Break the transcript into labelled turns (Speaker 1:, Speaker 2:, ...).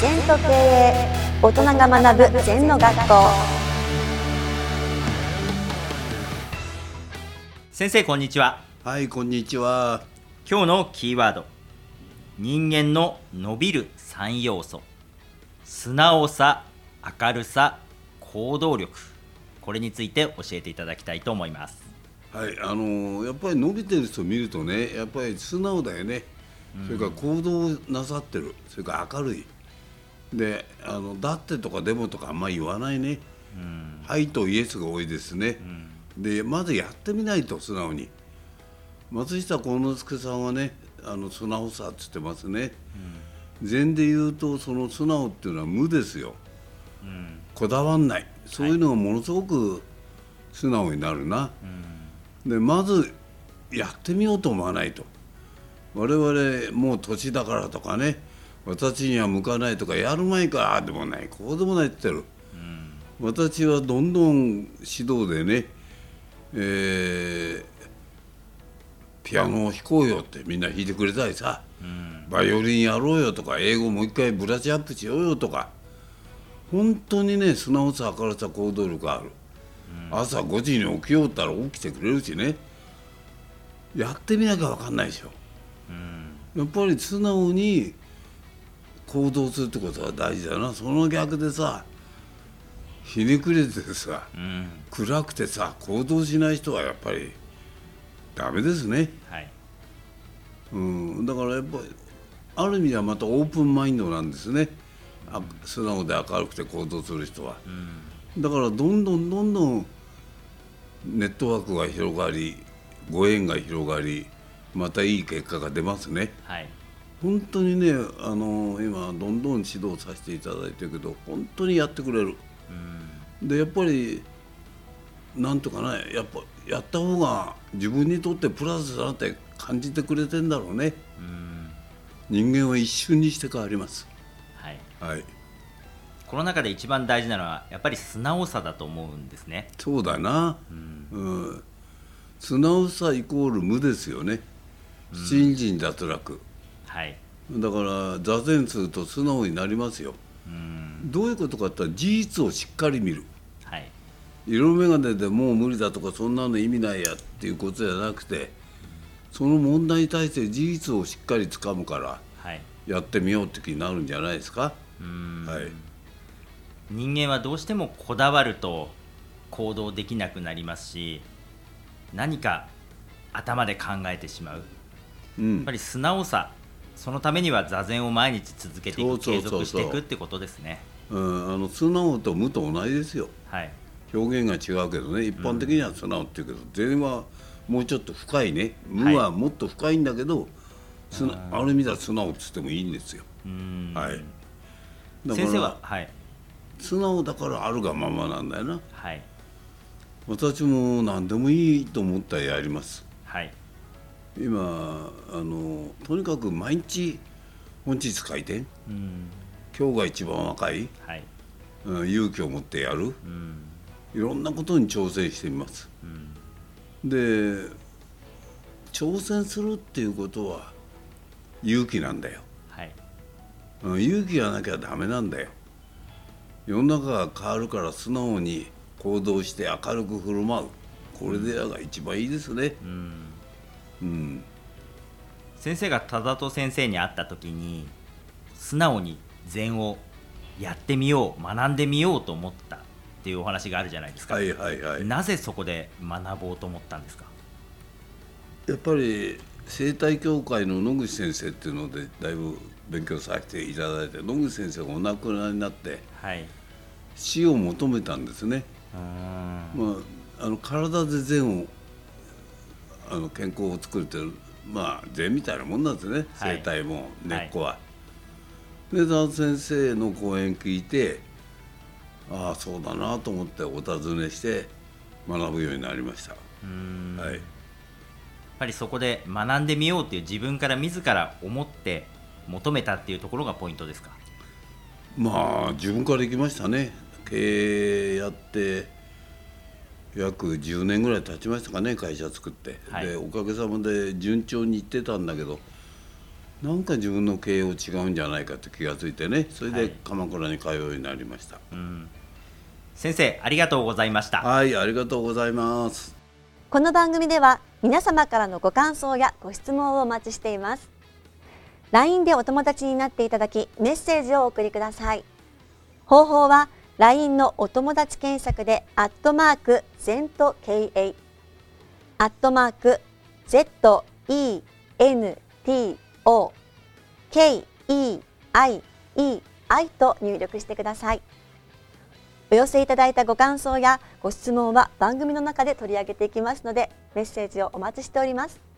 Speaker 1: 全と経営大人が学ぶ全の学校。
Speaker 2: 先生こんにちは。
Speaker 3: はい、こんにちは。
Speaker 2: 今日のキーワード。人間の伸びる3要素。素直さ明るさ行動力。これについて教えていただきたいと思います。
Speaker 3: はい、あのーやっぱり伸びてる人見るとね、やっぱり素直だよね。それから行動なさってる、それから明るい。で、あのだってとかでもとかあんまり言わないね。はいとイエスが多いですね。で、まずやってみないと素直に。松下幸之助さんはね、あの素直さっつってますね。禅で言うとその素直っていうのは無ですよ。こだわんないそういうのがものすごく素直になるな、でまずやってみようと思わないと我々もう年だからとかね私には向かないとかやる前からああでもないこうでもないって言ってる、私はどんどん指導でね、えーピアノを弾こうよってみんな弾いてくれたりさ、バイオリンやろうよとか英語もう一回ブラッシュアップしようよとか本当にね素直さ明るさ行動力がある、朝5時に起きようったら起きてくれるしね。やってみなきゃ分かんないでしょ、やっぱり素直に行動するってことが大事だな。その逆でさひねくれててさ、暗くてさ行動しない人はやっぱりダメですね、
Speaker 2: はい。
Speaker 3: うん、だからやっぱりある意味ではまたオープンマインドなんですね。あ素直で明るくて行動する人は、だからどんどんどんどんネットワークが広がりご縁が広がりまたいい結果が出ますね。
Speaker 2: はい
Speaker 3: 本当にねあの今どんどん指導させていただいてるけど本当にやってくれる、でやっぱりなんとかねやっぱやった方が自分にとってプラスだなって感じてくれてんだろうね、人間は一瞬にして変わります。
Speaker 2: はい。
Speaker 3: はい。
Speaker 2: この中で一番大事なのはやっぱり素直さだと思うんですね。
Speaker 3: そうだな、うん。素直さイコール無ですよね。信心脱落
Speaker 2: はい。
Speaker 3: だから座禅すると素直になりますよ。どういうことかって言ったら事実をしっかり見る。
Speaker 2: はい。
Speaker 3: 色眼鏡でもう無理だとかそんなの意味ないやっていうことじゃなくてその問題に対して事実をしっかりつかむから
Speaker 2: はい。
Speaker 3: やってみようって気になるんじゃないですか、
Speaker 2: うん。
Speaker 3: はい、
Speaker 2: 人間はどうしてもこだわると行動できなくなりますし何か頭で考えてしまう。や
Speaker 3: うん。
Speaker 2: っぱり素直さそのためには座禅を毎日続けていく継続していくってことですね。
Speaker 3: うん、あの素直と無と同じですよ。
Speaker 2: はい。
Speaker 3: 表現が違うけどね一般的には素直っていうけど、禅はもうちょっと深いね。無はもっと深いんだけど、すなある意味では素直っつってもいいんですよ、
Speaker 2: うん。
Speaker 3: はい。
Speaker 2: 先生ははい。
Speaker 3: 素直だからあるがままなんだよな。
Speaker 2: はい。
Speaker 3: 私も何でもいいと思ったらやります。
Speaker 2: はい
Speaker 3: 今あのとにかく毎日本日開店
Speaker 2: うん。
Speaker 3: 今日が一番若い、
Speaker 2: はい。
Speaker 3: うん、勇気を持ってやる。
Speaker 2: うん。
Speaker 3: いろんなことに挑戦してみます、で挑戦するっていうことは勇気なんだよ、
Speaker 2: はい。
Speaker 3: うん、勇気がなきゃダメなんだよ。世の中が変わるから素直に行動して明るく振る舞う。これでが一番いいですね。
Speaker 2: うん
Speaker 3: うん
Speaker 2: 先生が忠戸先生に会った時に素直に禅をやってみよう学んでみようと思ったっていうお話があるじゃないですか、
Speaker 3: はいはいはい。
Speaker 2: なぜそこで学ぼうと思ったんですか？
Speaker 3: やっぱり生態協会の野口先生っていうのでだいぶ勉強させていただいて野口先生がお亡くなりになって
Speaker 2: はい。
Speaker 3: 死を求めたんですね、
Speaker 2: うーん。
Speaker 3: まあ、あの体で善をあの健康を作るってまあ善みたいなもんなんですね、
Speaker 2: はい。
Speaker 3: 生態も根っこは。で田先生の講演聞いてああそうだなと思ってお尋ねして学ぶようになりました。
Speaker 2: うーん。やっ
Speaker 3: はい
Speaker 2: ぱりそこで学んでみようっていう自分から自ら思って求めたっていうところがポイントですか？
Speaker 3: まあ自分から行きましたね。経営やって約10年ぐらい経ちましたかね会社作って、
Speaker 2: はい。
Speaker 3: でおかげさまで順調にいってたんだけどなんか自分の経営を違うんじゃないかって気がついてねそれ
Speaker 2: はい。
Speaker 3: で鎌倉に通うようになりました。
Speaker 2: 先生ありがとうございました。
Speaker 3: はいありがとうございます。
Speaker 1: この番組では皆様からのご感想やご質問をお待ちしています。LINE でお友達になっていただきメッセージをお送りください。方法は LINE のお友達検索でアットマーク ZENTKA アットマーク ZENTO KEIEI と入力してください。お寄せいただいたご感想やご質問は番組の中で取り上げていきますのでメッセージをお待ちしております。